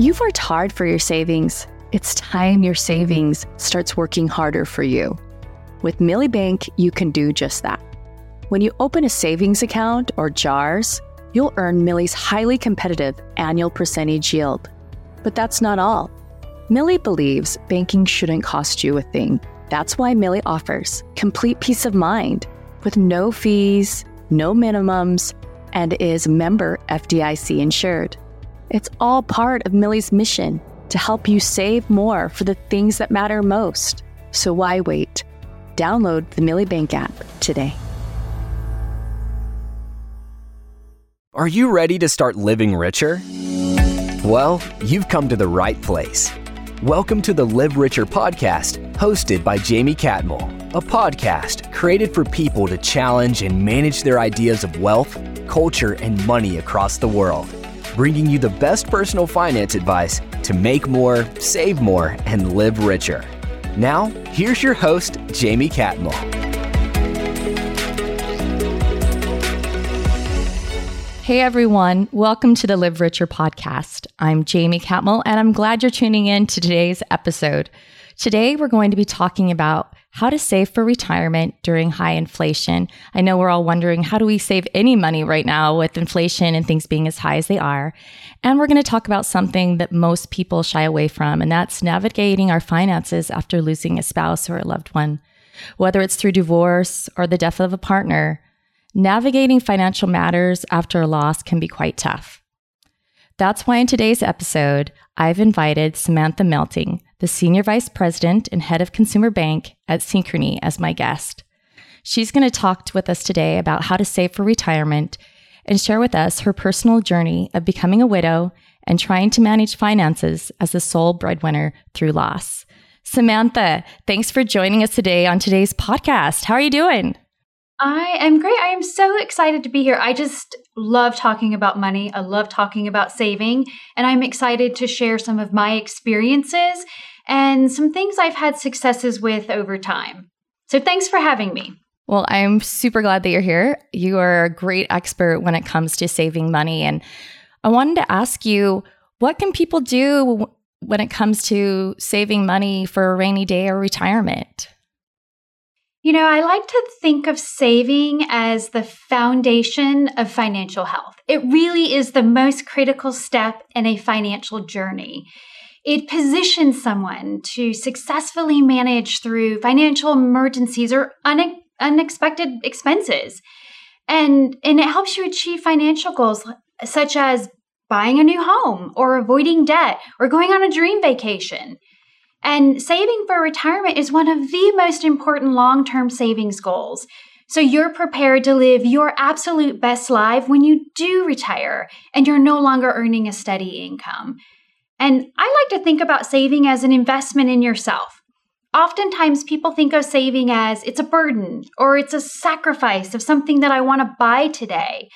You've worked hard for your savings. It's time your savings starts working harder for you. With Milli Bank, you can do just that. When you open a savings account or JARS, you'll earn Milli's highly competitive annual percentage yield. But that's not all. Milli believes banking shouldn't cost you a thing. That's why Milli offers complete peace of mind with no fees, no minimums, and is member FDIC insured. It's all part of Milli's mission to help you save more for the things that matter most. So why wait? Download the Milli Bank app today. Are you ready to start living richer? Well, you've come to the right place. Welcome to the Live Richer podcast, hosted by Jaime Catmull, a podcast created for people to challenge and manage their ideas of wealth, culture, and money across the world, bringing you the best personal finance advice to make more, save more, and live richer. Now, here's your host, Jaime Catmull. Hey everyone, welcome to the Live Richer podcast. I'm Jaime Catmull and I'm glad you're tuning in to today's episode. Today we're going to be talking about how to save for retirement during high inflation. I know we're all wondering how do we save any money right now with inflation and things being as high as they are. And we're going to talk about something that most people shy away from, and that's navigating our finances after losing a spouse or a loved one. Whether it's through divorce or the death of a partner, navigating financial matters after a loss can be quite tough. That's why in today's episode, I've invited Samantha Melting, the Senior Vice President and Head of Consumer Bank at Synchrony, as my guest. She's going to talk with us today about how to save for retirement and share with us her personal journey of becoming a widow and trying to manage finances as the sole breadwinner through loss. Samantha, thanks for joining us today on today's podcast. How are you doing? I am great. I am so excited to be here. I just love talking about money. I love talking about saving. And I'm excited to share some of my experiences and some things I've had successes with over time. So thanks for having me. Well, I'm super glad that you're here. You are a great expert when it comes to saving money. And I wanted to ask you what can people do when it comes to saving money for a rainy day or retirement? You know, I like to think of saving as the foundation of financial health. It really is the most critical step in a financial journey. It positions someone to successfully manage through financial emergencies or une- unexpected expenses. And, and it helps you achieve financial goals such as buying a new home or avoiding debt or going on a dream vacation. And saving for retirement is one of the most important long term savings goals. So you're prepared to live your absolute best life when you do retire and you're no longer earning a steady income. And I like to think about saving as an investment in yourself. Oftentimes, people think of saving as it's a burden or it's a sacrifice of something that I want to buy today.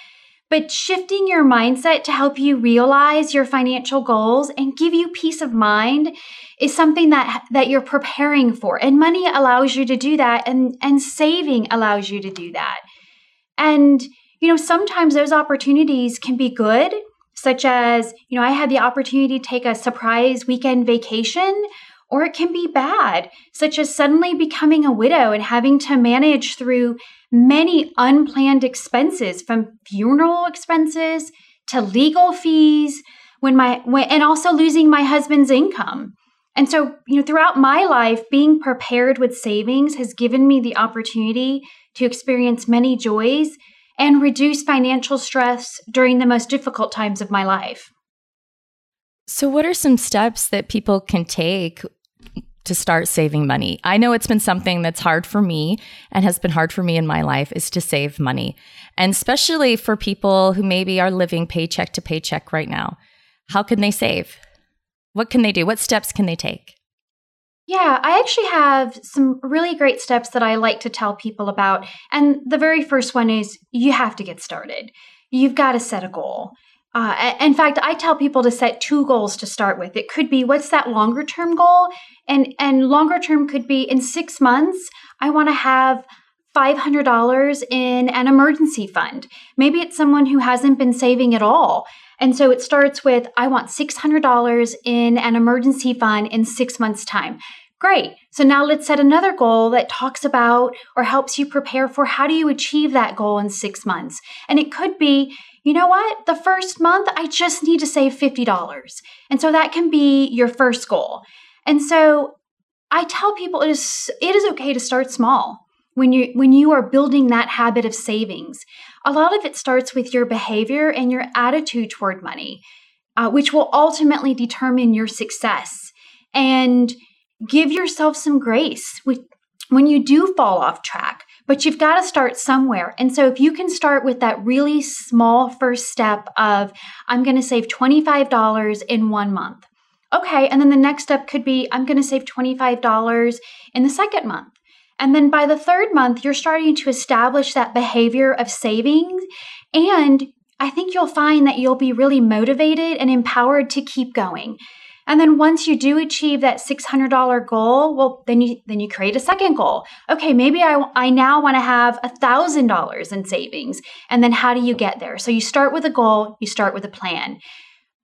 But shifting your mindset to help you realize your financial goals and give you peace of mind is something that that you're preparing for and money allows you to do that and and saving allows you to do that and you know sometimes those opportunities can be good such as you know i had the opportunity to take a surprise weekend vacation or it can be bad such as suddenly becoming a widow and having to manage through many unplanned expenses from funeral expenses to legal fees when my when, and also losing my husband's income. And so, you know, throughout my life, being prepared with savings has given me the opportunity to experience many joys and reduce financial stress during the most difficult times of my life. So, what are some steps that people can take to start saving money? I know it's been something that's hard for me and has been hard for me in my life is to save money. And especially for people who maybe are living paycheck to paycheck right now. How can they save? What can they do? What steps can they take? Yeah, I actually have some really great steps that I like to tell people about. And the very first one is you have to get started. You've got to set a goal. Uh, in fact, I tell people to set two goals to start with. It could be what's that longer term goal, and and longer term could be in six months. I want to have $500 in an emergency fund. Maybe it's someone who hasn't been saving at all And so it starts with I want $600 in an emergency fund in six months' time. Great. So now let's set another goal that talks about or helps you prepare for how do you achieve that goal in six months. And it could be, you know what? The first month, I just need to save $50. And so that can be your first goal. And so I tell people it is it is okay to start small when you when you are building that habit of savings. A lot of it starts with your behavior and your attitude toward money, uh, which will ultimately determine your success. And give yourself some grace when you do fall off track, but you've got to start somewhere. And so if you can start with that really small first step of, I'm going to save $25 in one month. Okay. And then the next step could be, I'm going to save $25 in the second month. And then by the third month, you're starting to establish that behavior of savings. And I think you'll find that you'll be really motivated and empowered to keep going. And then once you do achieve that $600 goal, well, then you then you create a second goal. Okay, maybe I, I now want to have $1,000 in savings. And then how do you get there? So you start with a goal, you start with a plan.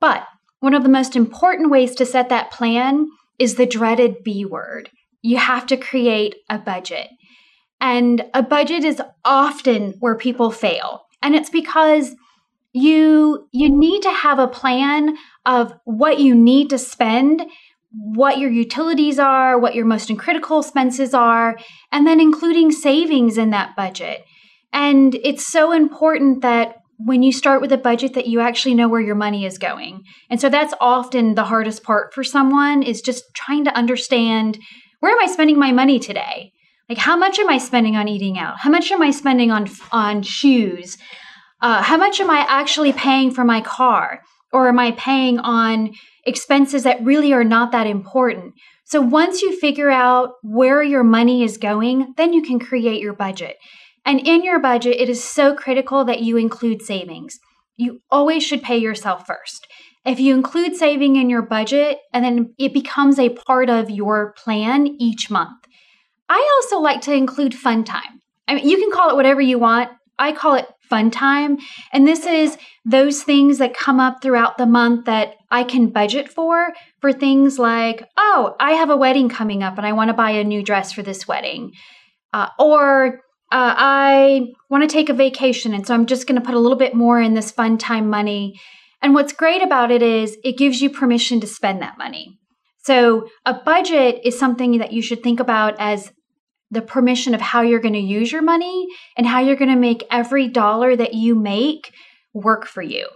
But one of the most important ways to set that plan is the dreaded B word. You have to create a budget. And a budget is often where people fail. And it's because you you need to have a plan of what you need to spend what your utilities are what your most critical expenses are and then including savings in that budget and it's so important that when you start with a budget that you actually know where your money is going and so that's often the hardest part for someone is just trying to understand where am i spending my money today like how much am i spending on eating out how much am i spending on on shoes uh, how much am I actually paying for my car? Or am I paying on expenses that really are not that important? So once you figure out where your money is going, then you can create your budget. And in your budget, it is so critical that you include savings. You always should pay yourself first. If you include saving in your budget and then it becomes a part of your plan each month. I also like to include fun time. I mean, you can call it whatever you want. I call it fun time. And this is those things that come up throughout the month that I can budget for, for things like, oh, I have a wedding coming up and I want to buy a new dress for this wedding. Uh, or uh, I want to take a vacation. And so I'm just going to put a little bit more in this fun time money. And what's great about it is it gives you permission to spend that money. So a budget is something that you should think about as the permission of how you're going to use your money and how you're going to make every dollar that you make work for you.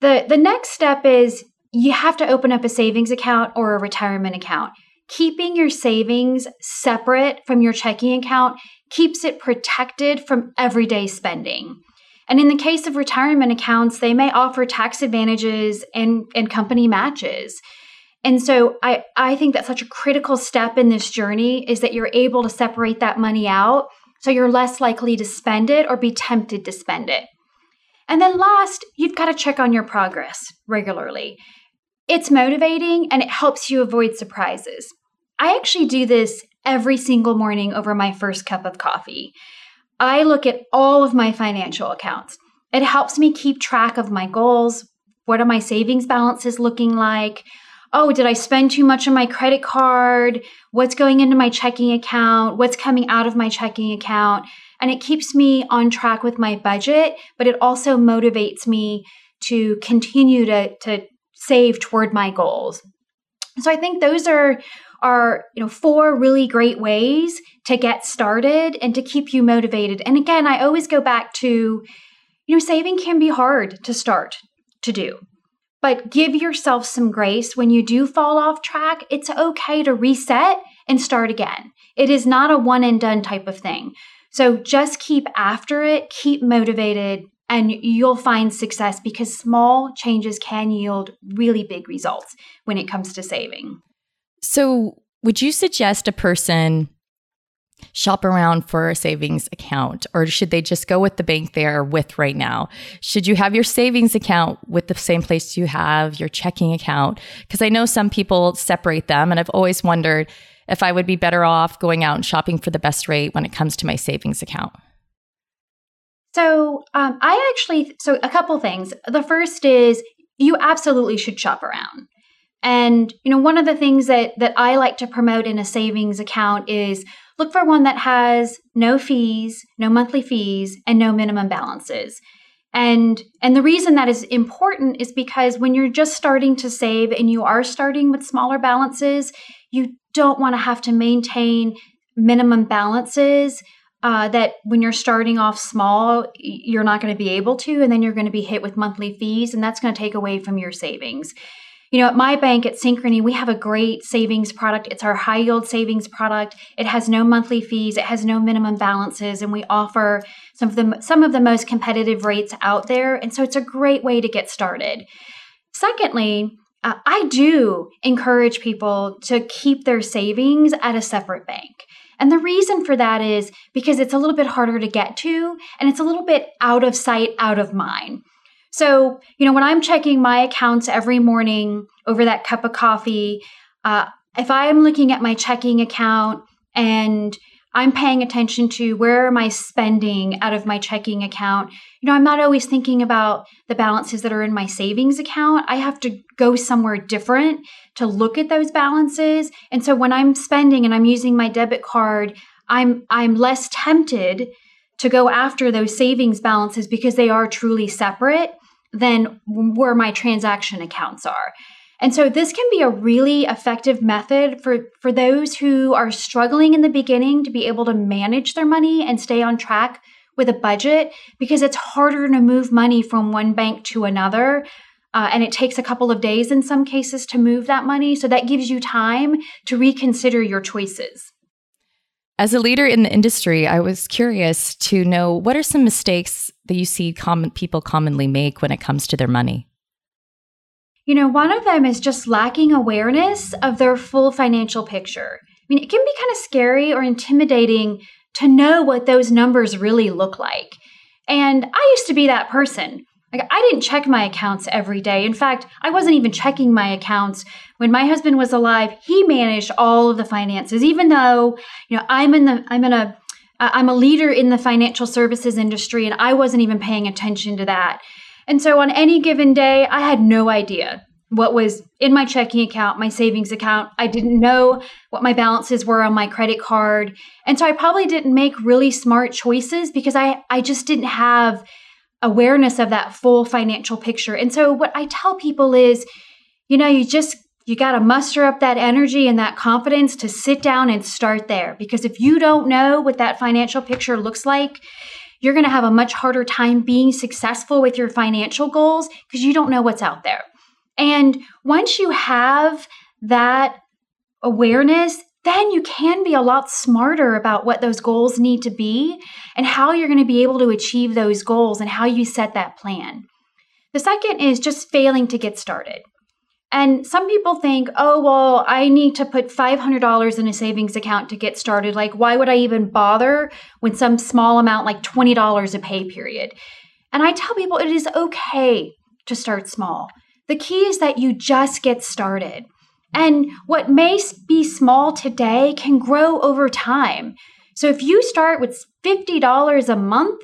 The the next step is you have to open up a savings account or a retirement account. Keeping your savings separate from your checking account keeps it protected from everyday spending. And in the case of retirement accounts, they may offer tax advantages and, and company matches. And so I, I think that's such a critical step in this journey is that you're able to separate that money out so you're less likely to spend it or be tempted to spend it. And then last, you've got to check on your progress regularly. It's motivating and it helps you avoid surprises. I actually do this every single morning over my first cup of coffee. I look at all of my financial accounts. It helps me keep track of my goals. What are my savings balances looking like? oh, did I spend too much on my credit card? What's going into my checking account? What's coming out of my checking account? And it keeps me on track with my budget, but it also motivates me to continue to, to save toward my goals. So I think those are are you know four really great ways to get started and to keep you motivated. And again, I always go back to you know saving can be hard to start to do. But give yourself some grace when you do fall off track. It's okay to reset and start again. It is not a one and done type of thing. So just keep after it, keep motivated, and you'll find success because small changes can yield really big results when it comes to saving. So, would you suggest a person shop around for a savings account or should they just go with the bank they're with right now? Should you have your savings account with the same place you have your checking account? Because I know some people separate them and I've always wondered if I would be better off going out and shopping for the best rate when it comes to my savings account. So um, I actually, so a couple things. The first is you absolutely should shop around. And you know, one of the things that that I like to promote in a savings account is look for one that has no fees, no monthly fees, and no minimum balances. And and the reason that is important is because when you're just starting to save and you are starting with smaller balances, you don't want to have to maintain minimum balances uh, that when you're starting off small, you're not going to be able to, and then you're going to be hit with monthly fees, and that's going to take away from your savings. You know, at my bank at Synchrony, we have a great savings product. It's our high yield savings product. It has no monthly fees, it has no minimum balances, and we offer some of the some of the most competitive rates out there. And so it's a great way to get started. Secondly, uh, I do encourage people to keep their savings at a separate bank. And the reason for that is because it's a little bit harder to get to and it's a little bit out of sight, out of mind. So, you know, when I'm checking my accounts every morning over that cup of coffee, uh, if I'm looking at my checking account and I'm paying attention to where am I spending out of my checking account. You know, I'm not always thinking about the balances that are in my savings account. I have to go somewhere different to look at those balances. And so when I'm spending and I'm using my debit card, I'm I'm less tempted to go after those savings balances because they are truly separate than where my transaction accounts are. And so this can be a really effective method for, for those who are struggling in the beginning to be able to manage their money and stay on track with a budget because it's harder to move money from one bank to another. Uh, and it takes a couple of days in some cases to move that money. So that gives you time to reconsider your choices. As a leader in the industry, I was curious to know what are some mistakes that you see common people commonly make when it comes to their money? You know, one of them is just lacking awareness of their full financial picture. I mean, it can be kind of scary or intimidating to know what those numbers really look like. And I used to be that person. Like, I didn't check my accounts every day. In fact, I wasn't even checking my accounts when my husband was alive. He managed all of the finances, even though you know I'm in the I'm in a I'm a leader in the financial services industry, and I wasn't even paying attention to that. And so on any given day, I had no idea what was in my checking account, my savings account. I didn't know what my balances were on my credit card. And so I probably didn't make really smart choices because I, I just didn't have awareness of that full financial picture. And so what I tell people is, you know, you just you got to muster up that energy and that confidence to sit down and start there because if you don't know what that financial picture looks like, you're going to have a much harder time being successful with your financial goals because you don't know what's out there. And once you have that awareness, then you can be a lot smarter about what those goals need to be and how you're going to be able to achieve those goals and how you set that plan. The second is just failing to get started. And some people think, oh, well, I need to put $500 in a savings account to get started. Like, why would I even bother when some small amount, like $20 a pay period? And I tell people it is okay to start small. The key is that you just get started. And what may be small today can grow over time. So if you start with $50 a month,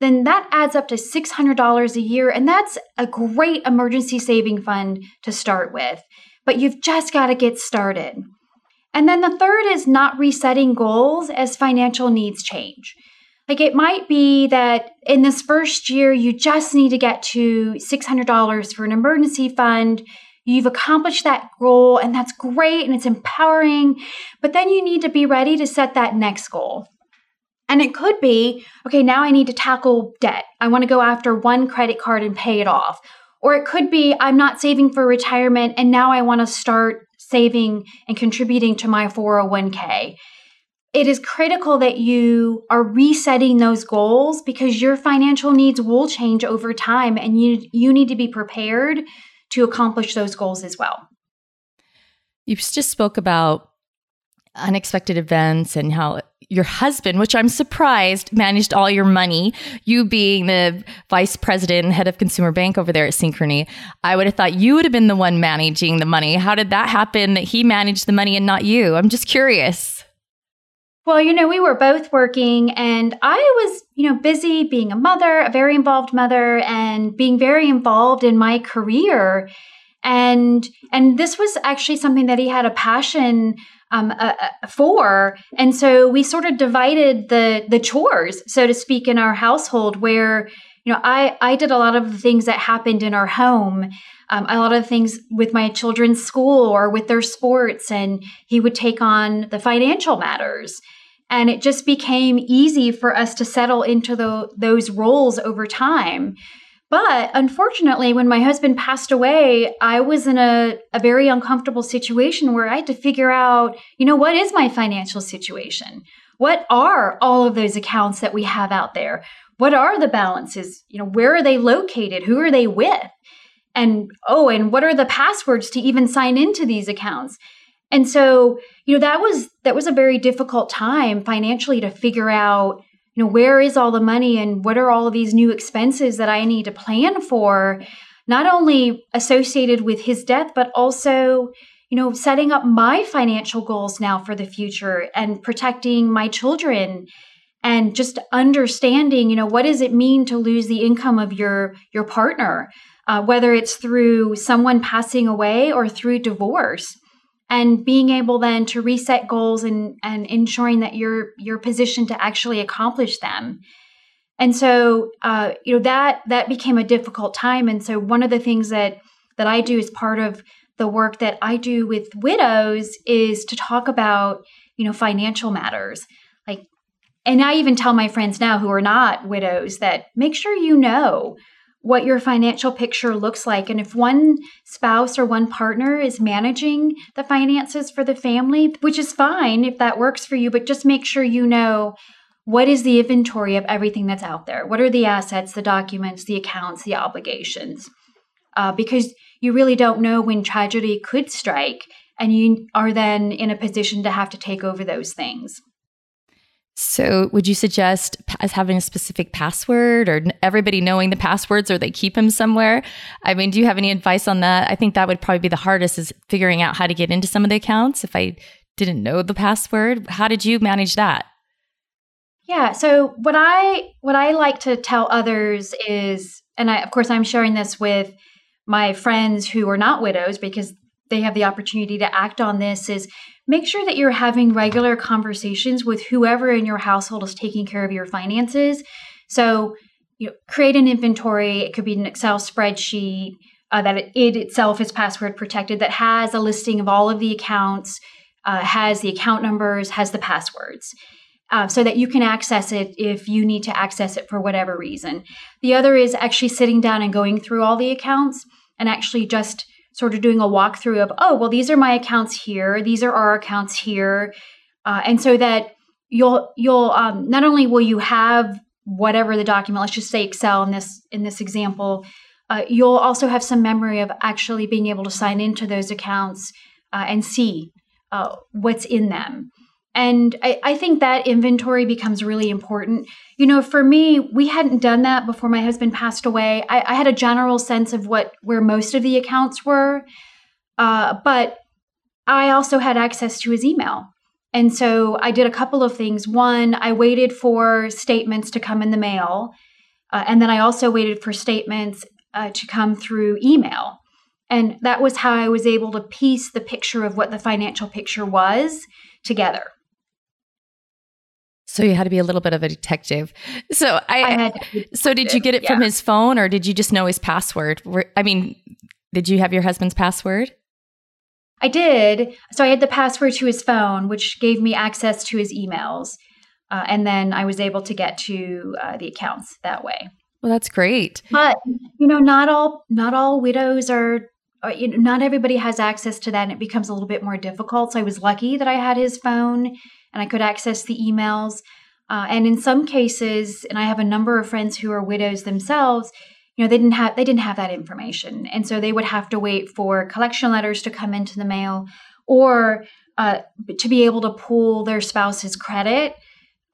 then that adds up to $600 a year. And that's a great emergency saving fund to start with. But you've just got to get started. And then the third is not resetting goals as financial needs change. Like it might be that in this first year, you just need to get to $600 for an emergency fund. You've accomplished that goal, and that's great and it's empowering. But then you need to be ready to set that next goal. And it could be, okay, now I need to tackle debt. I want to go after one credit card and pay it off. Or it could be, I'm not saving for retirement and now I want to start saving and contributing to my 401k. It is critical that you are resetting those goals because your financial needs will change over time and you, you need to be prepared to accomplish those goals as well. You just spoke about unexpected events and how your husband, which I'm surprised, managed all your money. You being the vice president and head of consumer bank over there at Synchrony, I would have thought you would have been the one managing the money. How did that happen that he managed the money and not you? I'm just curious. Well, you know, we were both working and I was, you know, busy being a mother, a very involved mother and being very involved in my career. And and this was actually something that he had a passion um, uh, uh, for, and so we sort of divided the the chores, so to speak, in our household. Where know, I I did a lot of the things that happened in our home, um, a lot of things with my children's school or with their sports, and he would take on the financial matters. And it just became easy for us to settle into the, those roles over time. But unfortunately, when my husband passed away, I was in a, a very uncomfortable situation where I had to figure out, you know, what is my financial situation? What are all of those accounts that we have out there? What are the balances? You know, where are they located? Who are they with? And oh, and what are the passwords to even sign into these accounts? And so, you know, that was that was a very difficult time financially to figure out, you know, where is all the money and what are all of these new expenses that I need to plan for, not only associated with his death, but also, you know, setting up my financial goals now for the future and protecting my children and just understanding, you know, what does it mean to lose the income of your your partner, uh, whether it's through someone passing away or through divorce. And being able then to reset goals and and ensuring that you're you're positioned to actually accomplish them. And so uh, you know that that became a difficult time. And so one of the things that that i do as part of the work that i do with widows is to talk about you know financial matters and i even tell my friends now who are not widows that make sure you know what your financial picture looks like. And if one spouse or one partner is managing the finances for the family, which is fine if that works for you, but just make sure you know what is the inventory of everything that's out there? What are the assets, the documents, the accounts, the obligations? Uh, because you really don't know when tragedy could strike, and you are then in a position to have to take over those things. So, would you suggest as having a specific password or everybody knowing the passwords or they keep them somewhere? I mean, do you have any advice on that? I think that would probably be the hardest is figuring out how to get into some of the accounts if I didn't know the password. How did you manage that? Yeah, so what I what I like to tell others is and I of course I'm sharing this with my friends who are not widows because they have the opportunity to act on this is make sure that you're having regular conversations with whoever in your household is taking care of your finances. So, you know, create an inventory. It could be an Excel spreadsheet uh, that it, it, itself is password protected that has a listing of all of the accounts, uh, has the account numbers, has the passwords. Uh, so that you can access it if you need to access it for whatever reason. The other is actually sitting down and going through all the accounts and actually just sort of doing a walkthrough of, oh, well, these are my accounts here, these are our accounts here, uh, and so that you'll you'll um, not only will you have whatever the document, let's just say Excel in this in this example, uh, you'll also have some memory of actually being able to sign into those accounts uh, and see uh, what's in them. And I, I, think that inventory becomes really important. You know, for me, we hadn't done that before my husband passed away. I, I had a general sense of what where most of the accounts were, uh, but I also had access to his email. And so I did a couple of things. One, I waited for statements to come in the mail. Uh, and then I also waited for statements uh, to come through email. And that was how I was able to piece the picture of what the financial picture was together. So you had to be a little bit of a detective. So I, I so did you get it yeah. from his phone or did you just know his password? I mean, did you have your husband's password? I did. So I had the password to his phone, which gave me access to his emails. Uh, and then I was able to get to uh, the accounts that way. Well, that's great. But you know, not all not all widows are. are you know, not everybody has access to that, and it becomes a little bit more difficult. So I was lucky that I had his phone and I could access the emails. Uh, and in some cases, and I have a number of friends who are widows themselves, you know, they didn't have they didn't have that information, and so they would have to wait for collection letters to come into the mail, or uh, to be able to pull their spouse's credit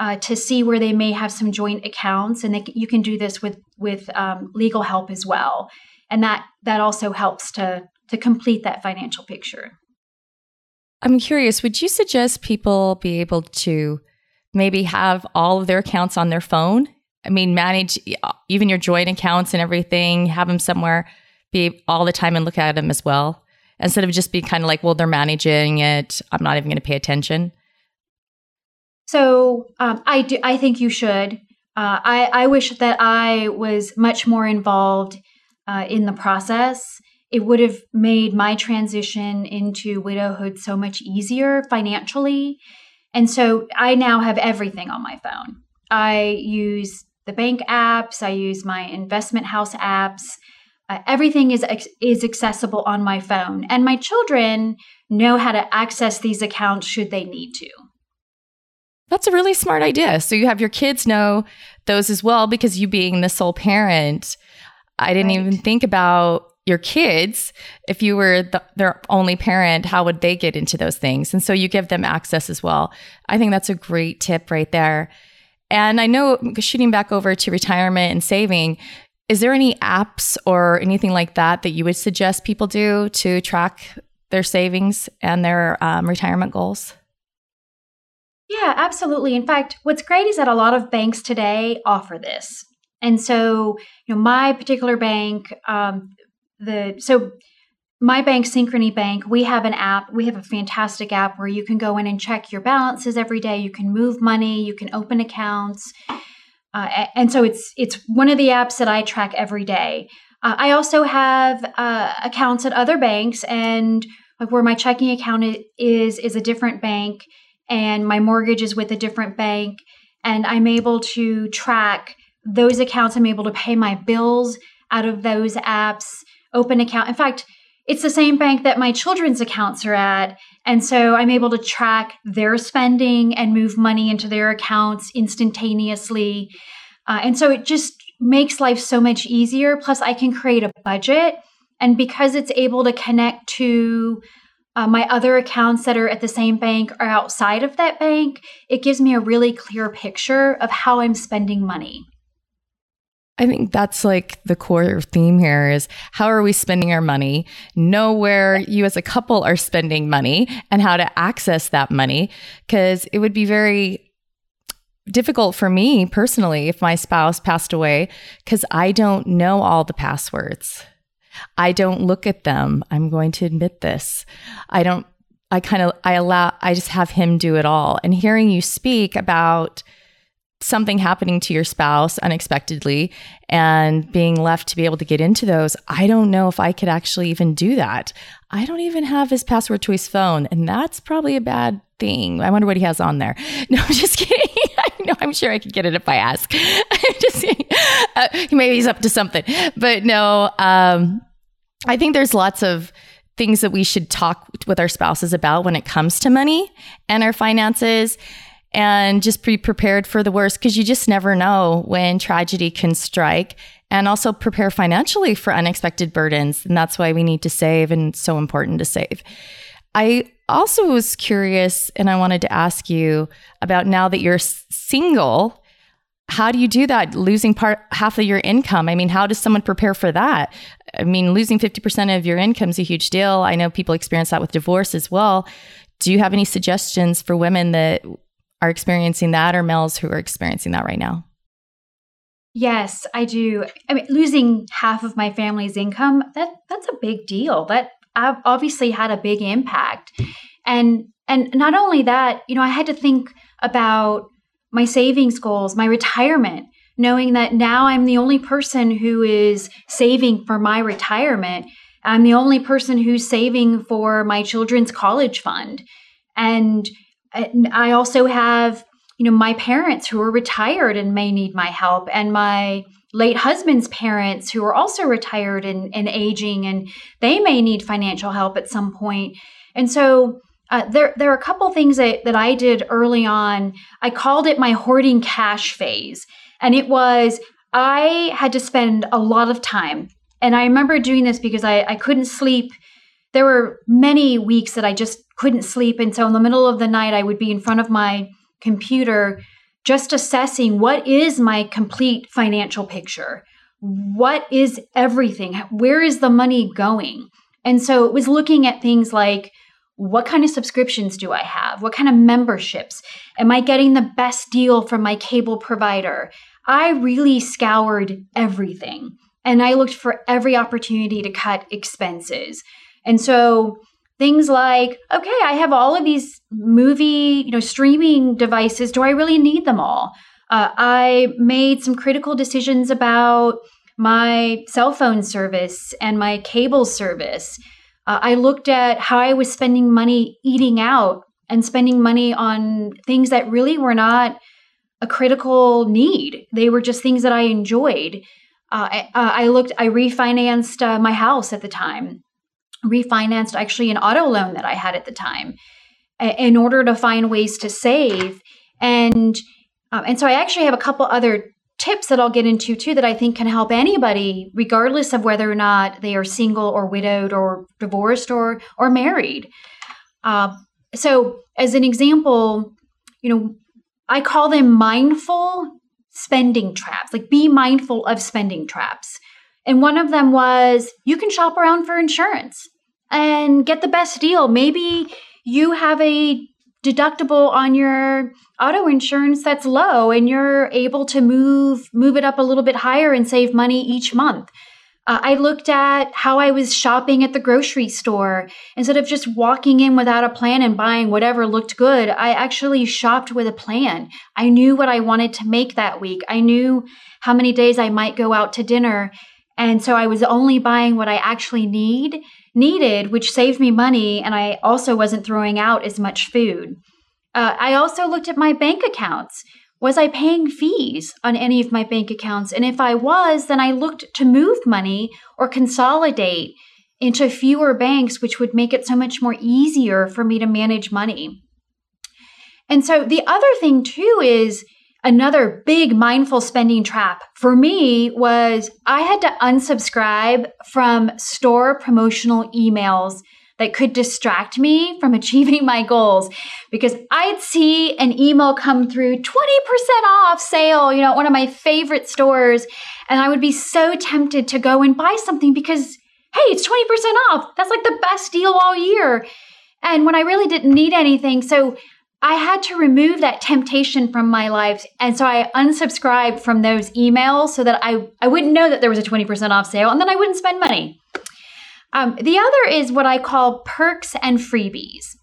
uh, to see where they may have some joint accounts, and they, you can do this with with um, legal help as well, and that that also helps to to complete that financial picture. I'm curious, would you suggest people be able to maybe have all of their accounts on their phone. I mean, manage even your joint accounts and everything, have them somewhere, be all the time and look at them as well. Instead of just be kind of like, well, they're managing it. I'm not even going to pay attention. So um, I do. I think you should. Uh, I I wish that I was much more involved uh, in the process. It would have made my transition into widowhood so much easier financially. And so I now have everything on my phone. I use the bank apps, I use my investment house apps. Uh, everything is is accessible on my phone, and my children know how to access these accounts should they need to. That's a really smart idea. So you have your kids know those as well because you being the sole parent. I didn't right. even think about your kids. If you were the, their only parent, how would they get into those things? And so you give them access as well. I think that's a great tip right there. And I know shooting back over to retirement and saving, is there any apps or anything like that that you would suggest people do to track their savings and their um, retirement goals? Yeah, absolutely. In fact, what's great is that a lot of banks today offer this. And so, you know, my particular bank, um, the so my bank, Synchrony Bank, we have an app. We have a fantastic app where you can go in and check your balances every day. You can move money. You can open accounts. Uh, and so it's it's one of the apps that I track every day. Uh, I also have uh, accounts at other banks, and like where my checking account is is a different bank, and my mortgage is with a different bank, and I'm able to track those accounts. I'm able to pay my bills out of those apps, open account. In fact, it's the same bank that my children's accounts are at. And so I'm able to track their spending and move money into their accounts instantaneously. Uh, and so it just makes life so much easier. Plus, I can create a budget. And because it's able to connect to uh, my other accounts that are at the same bank or outside of that bank, it gives me a really clear picture of how I'm spending money. I think that's like the core theme here is how are we spending our money? Know where you as a couple are spending money and how to access that money. Cause it would be very difficult for me personally if my spouse passed away because I don't know all the passwords. I don't look at them. I'm going to admit this. I don't, I kind of, I allow, I just have him do it all. And hearing you speak about, something happening to your spouse unexpectedly and being left to be able to get into those, I don't know if I could actually even do that. I don't even have his password to his phone, and that's probably a bad thing. I wonder what he has on there. No, I'm just kidding. I know I'm sure I could get it if I ask. just uh, maybe he's up to something, but no. Um, I think there's lots of things that we should talk with our spouses about when it comes to money and our finances and just be prepared for the worst because you just never know when tragedy can strike and also prepare financially for unexpected burdens. And that's why we need to save and it's so important to save. I also was curious and I wanted to ask you about now that you're single, how do you do that losing part half of your income? I mean, how does someone prepare for that? I mean, losing 50% of your income is a huge deal. I know people experience that with divorce as well. Do you have any suggestions for women that are experiencing that or males who are experiencing that right now? Yes, I do. I mean, losing half of my family's income, that that's a big deal. That I've obviously had a big impact. And and not only that, you know, I had to think about my savings goals, my retirement, knowing that now I'm the only person who is saving for my retirement. I'm the only person who's saving for my children's college fund. And I also have, you know, my parents who are retired and may need my help, and my late husband's parents who are also retired and, and aging, and they may need financial help at some point. And so uh, there, there are a couple things that, that I did early on. I called it my hoarding cash phase. And it was, I had to spend a lot of time. And I remember doing this because I, I couldn't sleep. There were many weeks that I just couldn't sleep. And so in the middle of the night, I would be in front of my computer just assessing what is my complete financial picture? What is everything? Where is the money going? And so it was looking at things like what kind of subscriptions do I have? What kind of memberships? Am I getting the best deal from my cable provider? I really scoured everything and I looked for every opportunity to cut expenses. And so things like, okay, I have all of these movie, you know, streaming devices. Do I really need them all? Uh, I made some critical decisions about my cell phone service and my cable service. Uh, I looked at how I was spending money eating out and spending money on things that really were not a critical need. They were just things that I enjoyed. Uh, I, uh, I, looked, I refinanced uh, my house at the time, refinanced actually an auto loan that I had at the time in order to find ways to save. And um, and so I actually have a couple other tips that I'll get into too that I think can help anybody, regardless of whether or not they are single or widowed or divorced or or married. Uh, so, as an example, you know, I call them mindful spending traps. Like, be mindful of spending traps. And one of them was you can shop around for insurance and get the best deal. Maybe you have a deductible on your auto insurance that's low and you're able to move move it up a little bit higher and save money each month. Uh, I looked at how I was shopping at the grocery store. Instead of just walking in without a plan and buying whatever looked good, I actually shopped with a plan. I knew what I wanted to make that week. I knew how many days I might go out to dinner. And so I was only buying what I actually need needed, which saved me money, and I also wasn't throwing out as much food. Uh, I also looked at my bank accounts. Was I paying fees on any of my bank accounts? And if I was, then I looked to move money or consolidate into fewer banks, which would make it so much more easier for me to manage money. And so the other thing, too, is another big mindful spending trap for me was I had to unsubscribe from store promotional emails that could distract me from achieving my goals because I'd see an email come through 20% off sale, you know, one of my favorite stores. And I would be so tempted to go and buy something because, hey, it's 20% off. That's like the best deal all year. And when I really didn't need anything. So I had to remove that temptation from my life. And so I unsubscribed from those emails so that I, I wouldn't know that there was a 20% off sale and then I wouldn't spend money. Um, the other is what I call perks and freebies.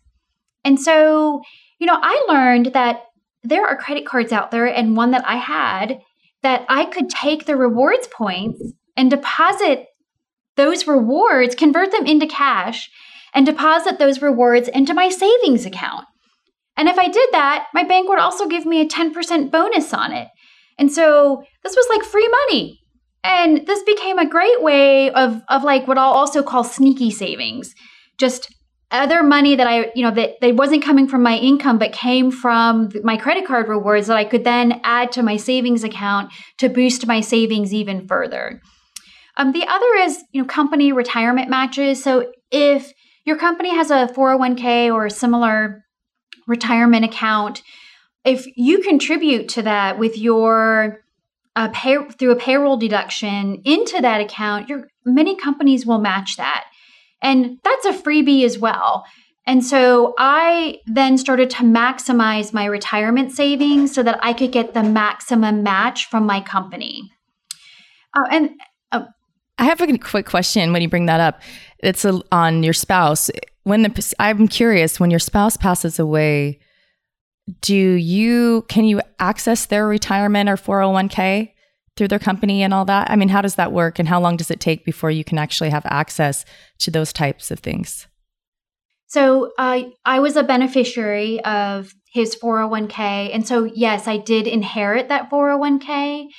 And so, you know, I learned that there are credit cards out there, and one that I had that I could take the rewards points and deposit those rewards, convert them into cash, and deposit those rewards into my savings account. And if I did that, my bank would also give me a 10% bonus on it. And so this was like free money. And this became a great way of, of like what I'll also call sneaky savings. Just other money that I, you know, that, that wasn't coming from my income, but came from my credit card rewards that I could then add to my savings account to boost my savings even further. Um, the other is, you know, company retirement matches. So if your company has a 401k or a similar retirement account, if you contribute to that with your uh, pay, through a payroll deduction into that account, your many companies will match that, and that's a freebie as well. And so I then started to maximize my retirement savings so that I could get the maximum match from my company. Uh, and uh, I have a quick question when you bring that up. It's a, on your spouse when the I'm curious when your spouse passes away, do you can you access their retirement or 401k through their company and all that? I mean, how does that work and how long does it take before you can actually have access to those types of things? So, uh, I was a beneficiary of his 401k. And so, yes, I did inherit that 401k.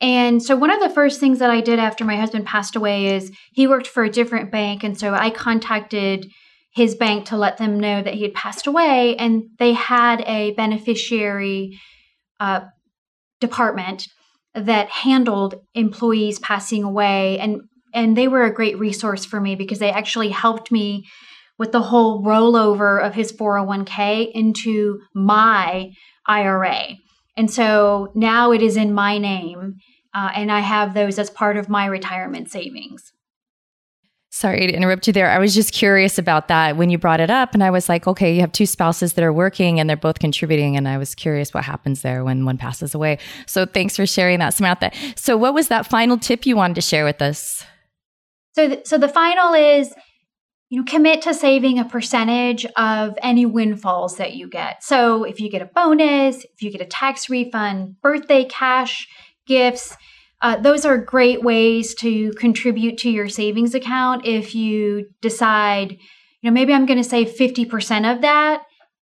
And so, one of the first things that I did after my husband passed away is he worked for a different bank. And so, I contacted his bank to let them know that he had passed away, and they had a beneficiary uh, department that handled employees passing away, and and they were a great resource for me because they actually helped me with the whole rollover of his 401k into my IRA. And so now it is in my name, uh, and I have those as part of my retirement savings. Sorry to interrupt you there. I was just curious about that when you brought it up. And I was like, okay, you have two spouses that are working and they're both contributing. And I was curious what happens there when one passes away. So thanks for sharing that, Samantha. So, what was that final tip you wanted to share with us? So, th- so the final is you know commit to saving a percentage of any windfalls that you get so if you get a bonus if you get a tax refund birthday cash gifts uh, those are great ways to contribute to your savings account if you decide, you know, maybe I'm going to save 50% of that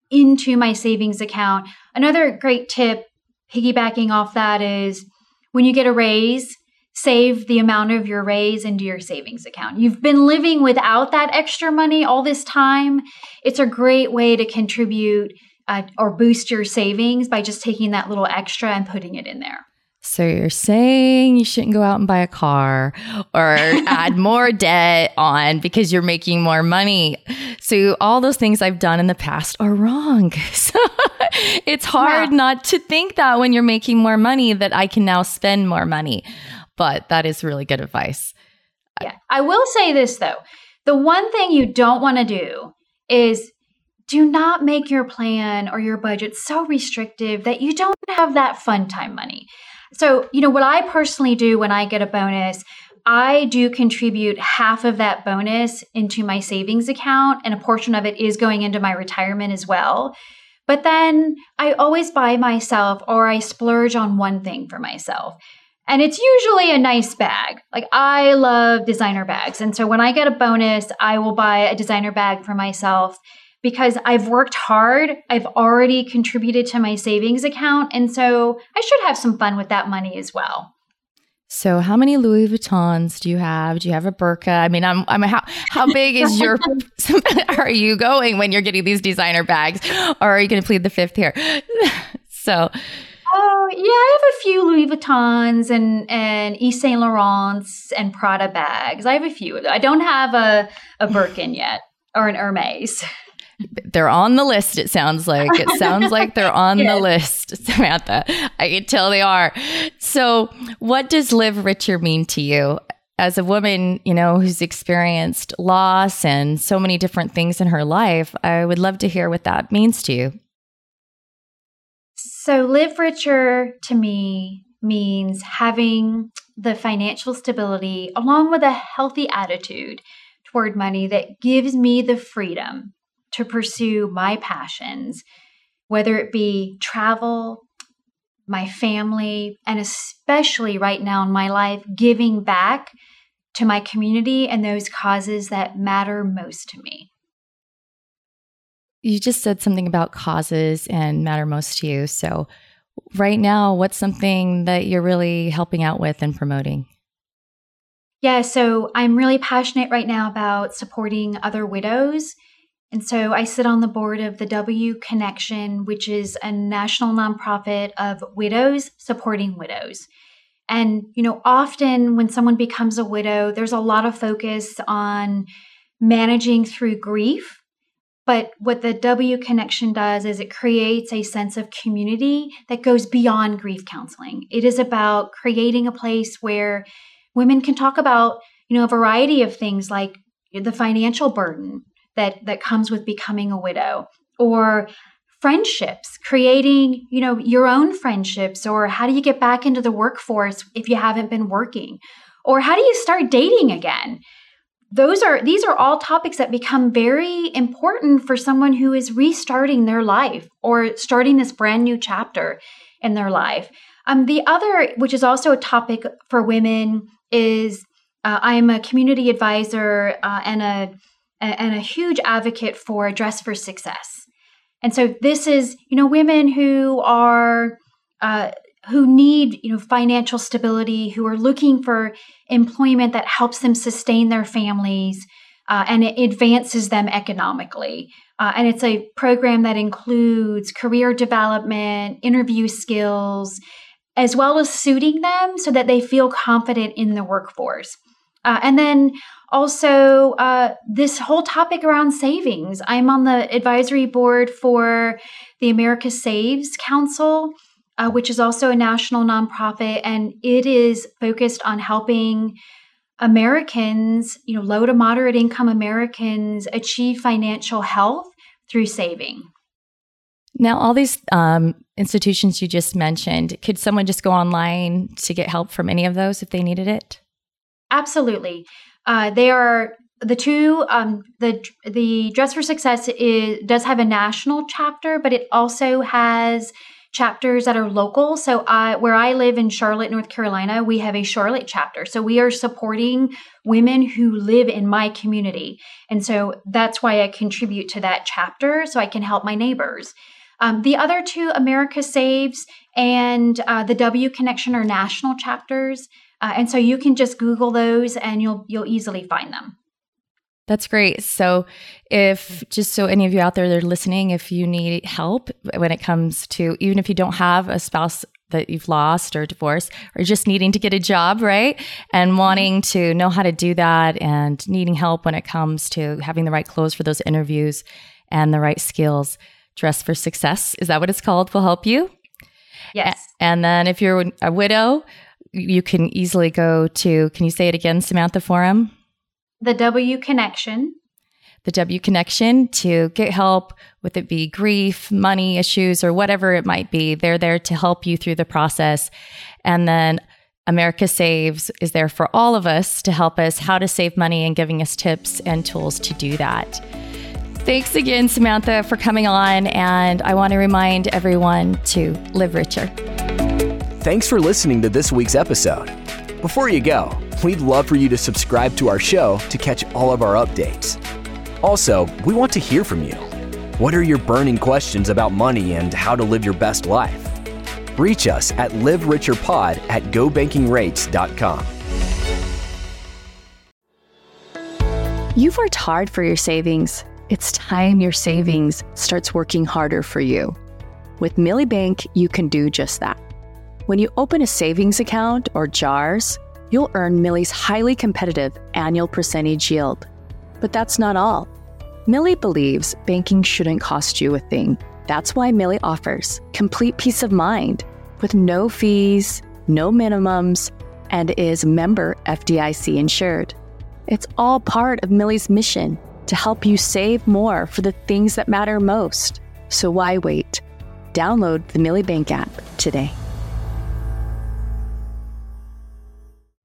into my savings account. Another great tip, piggybacking off that, is when you get a raise, save the amount of your raise into your savings account. You've been living without that extra money all this time. It's a great way to contribute uh, or boost your savings by just taking that little extra and putting it in there. So you're saying you shouldn't go out and buy a car or add more debt on because you're making more money. So all those things I've done in the past are wrong. So it's hard yeah. not to think that when you're making more money that I can now spend more money. But that is really good advice. Yeah. I will say this though. The one thing you don't want to do is do not make your plan or your budget so restrictive that you don't have that fun time money. So, you know, what I personally do when I get a bonus, I do contribute half of that bonus into my savings account, and a portion of it is going into my retirement as well. But then I always buy myself or I splurge on one thing for myself. And it's usually a nice bag. Like I love designer bags. And so when I get a bonus, I will buy a designer bag for myself because I've worked hard. I've already contributed to my savings account. And so I should have some fun with that money as well. So, how many Louis Vuittons do you have? Do you have a Birkin? I mean, I'm, I'm how how big is your? are you going when you're getting these designer bags, or are you going to plead the fifth here? so, oh yeah, I have a few Louis Vuittons and and Yves Saint Laurent's and Prada bags. I have a few. I don't have a a Birkin yet or an Hermes. They're on the list, it sounds like. It sounds like they're on the list, Samantha. I can tell they are. So, what does live richer mean to you? As a woman, you know, who's experienced loss and so many different things in her life, I would love to hear what that means to you. So, live richer to me means having the financial stability along with a healthy attitude toward money that gives me the freedom to pursue my passions, whether it be travel, my family, and especially right now in my life, giving back to my community and those causes that matter most to me. You just said something about causes and matter most to you. So, right now, what's something that you're really helping out with and promoting? Yeah, so I'm really passionate right now about supporting other widows and so I sit on the board of the W Connection, which is a national nonprofit of widows supporting widows. And, you know, often when someone becomes a widow, there's a lot of focus on managing through grief. But what the W Connection does is it creates a sense of community that goes beyond grief counseling. It is about creating a place where women can talk about, you know, a variety of things like the financial burden, that that comes with becoming a widow or friendships creating you know your own friendships or how do you get back into the workforce if you haven't been working or how do you start dating again those are these are all topics that become very important for someone who is restarting their life or starting this brand new chapter in their life um, the other which is also a topic for women is uh, i'm a community advisor uh, and a and a huge advocate for Dress for Success. And so this is, you know, women who are uh, who need, you know, financial stability, who are looking for employment that helps them sustain their families uh, and it advances them economically. Uh, and it's a program that includes career development, interview skills, as well as suiting them so that they feel confident in the workforce. Uh, and then also, uh, this whole topic around savings. I'm on the advisory board for the America Saves Council, uh, which is also a national nonprofit, and it is focused on helping Americans, you know, low to moderate income Americans achieve financial health through saving. Now, all these um, institutions you just mentioned, could someone just go online to get help from any of those if they needed it? Absolutely. Uh, they are the two. Um, the the Dress for Success is, does have a national chapter, but it also has chapters that are local. So, I, where I live in Charlotte, North Carolina, we have a Charlotte chapter. So, we are supporting women who live in my community. And so, that's why I contribute to that chapter so I can help my neighbors. Um, the other two, America Saves and uh, the W Connection, are national chapters. Uh, and so you can just Google those and you'll you'll easily find them. That's great. So, if just so any of you out there that are listening, if you need help when it comes to even if you don't have a spouse that you've lost or divorced, or just needing to get a job, right? And mm-hmm. wanting to know how to do that and needing help when it comes to having the right clothes for those interviews and the right skills, Dress for Success, is that what it's called? Will help you. Yes. And then if you're a widow, you can easily go to, can you say it again, Samantha Forum? The W connection. The W connection to get help, with it be grief, money issues, or whatever it might be. They're there to help you through the process. And then America Saves is there for all of us to help us how to save money and giving us tips and tools to do that. Thanks again, Samantha, for coming on. And I want to remind everyone to live richer. Thanks for listening to this week's episode. Before you go, we'd love for you to subscribe to our show to catch all of our updates. Also, we want to hear from you. What are your burning questions about money and how to live your best life? Reach us at livericherpod at gobankingrates.com. You've worked hard for your savings. It's time your savings starts working harder for you. With Milli Bank, you can do just that. When you open a savings account or JARS, you'll earn Milli's highly competitive annual percentage yield. But that's not all. Milli believes banking shouldn't cost you a thing. That's why Milli offers complete peace of mind with no fees, no minimums, and is member FDIC insured. It's all part of Milli's mission to help you save more for the things that matter most. So why wait? Download the Milli Bank app today.